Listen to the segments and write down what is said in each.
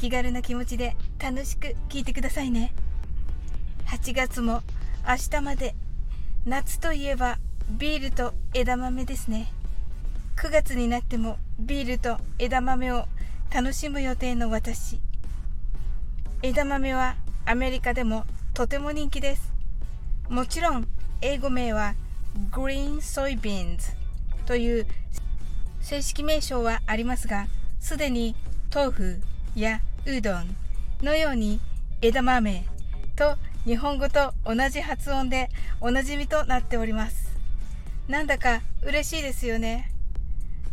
気軽な気持ちで楽しく聞いてくださいね。8月も明日まで夏といえばビールと枝豆ですね。9月になってもビールと枝豆を楽しむ予定の私。枝豆はアメリカでもとても人気です。もちろん英語名は Green Soybeans という正式名称はありますがすでに豆腐やうどんのように枝豆と日本語と同じ発音でおなじみとなっております。なんだか嬉しいですよね。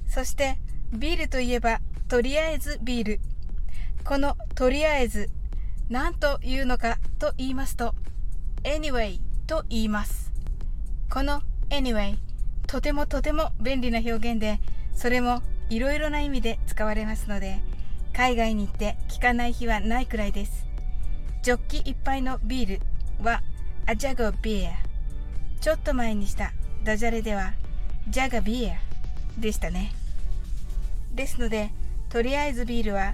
そしてビールといえばとりあえずビール。このとりあえず何というのかと言いますと anyway と言います。この anyway とてもとても便利な表現でそれもいろいろな意味で使われますので海外に行って聞かない日はないくらいです。ジョッキいっぱいのビールはアジャゴビア。ちょっと前にしたダジャレではジャガビアでしたね。ですので、とりあえずビールは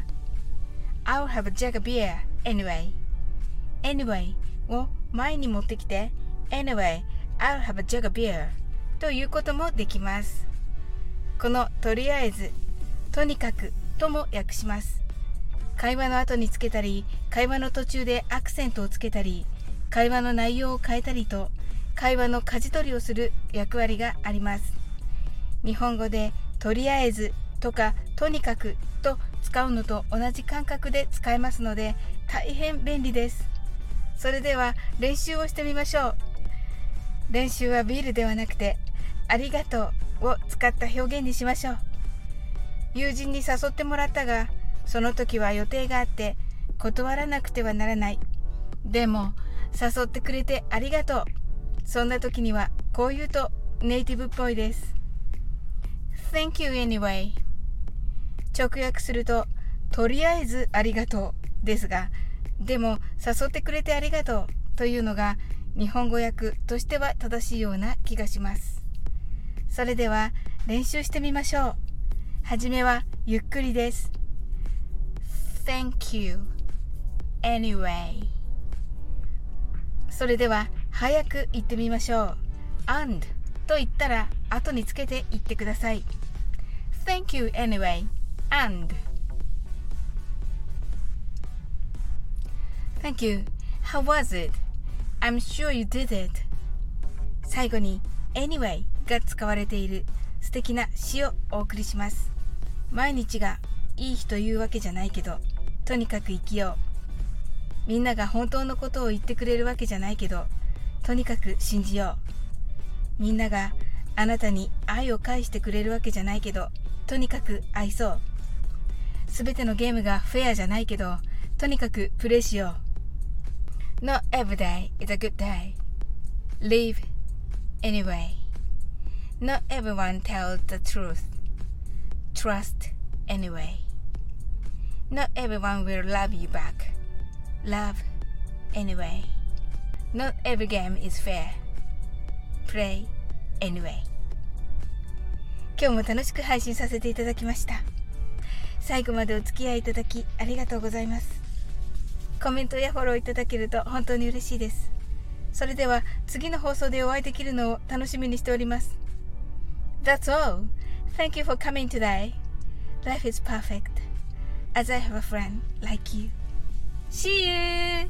I'll have a jug of beer anyway. Anyway を前に持ってきて Anyway, I'll have a jug of beer ということもできます。このとりあえず、とにかくとも訳します。会話の後につけたり、会話の途中でアクセントをつけたり、会話の内容を変えたりと、会話の舵取りをする役割があります。日本語でとりあえずとかとにかくと使うのと同じ感覚で使えますので大変便利です。それでは練習をしてみましょう。練習はビールではなくてありがとうを使った表現にしましょう。友人に誘ってもらったが、その時は予定があって断らなくてはならない。でも、誘ってくれてありがとう。そんな時にはこう言うとネイティブっぽいです。Thank you anyway. 直訳すると、とりあえずありがとうですが、でも誘ってくれてありがとうというのが日本語訳としては正しいような気がします。それでは練習してみましょう。はじめはゆっくりです。Thank you. Anyway. それでは早く言ってみましょう。and と言ったら後につけて言ってください。Thank you anyway. and Thank you. How was it? I'm sure you did it. 最後に anyway が使われている素敵な詩をお送りします。毎日がいい日というわけじゃないけどとにかく生きよう。みんなが本当のことを言ってくれるわけじゃないけどとにかく信じよう。みんながあなたに愛を返してくれるわけじゃないけどとにかく愛そう。すべてのゲームがフェアじゃないけどとにかくプレイしよう。Not every day is a good day. Live anyway. Not everyone tells the truth. Trust anyway. Not everyone will love you back. Love anyway. Not every game is fair. Play anyway. 今日も楽しく配信させていただきました。最後までお付き合いいただきありがとうございます。コメントやフォローいただけると本当に嬉しいです。それでは次の放送でお会いできるのを楽しみにしております。That's all! Thank you for coming today. Life is perfect as I have a friend like you. See you!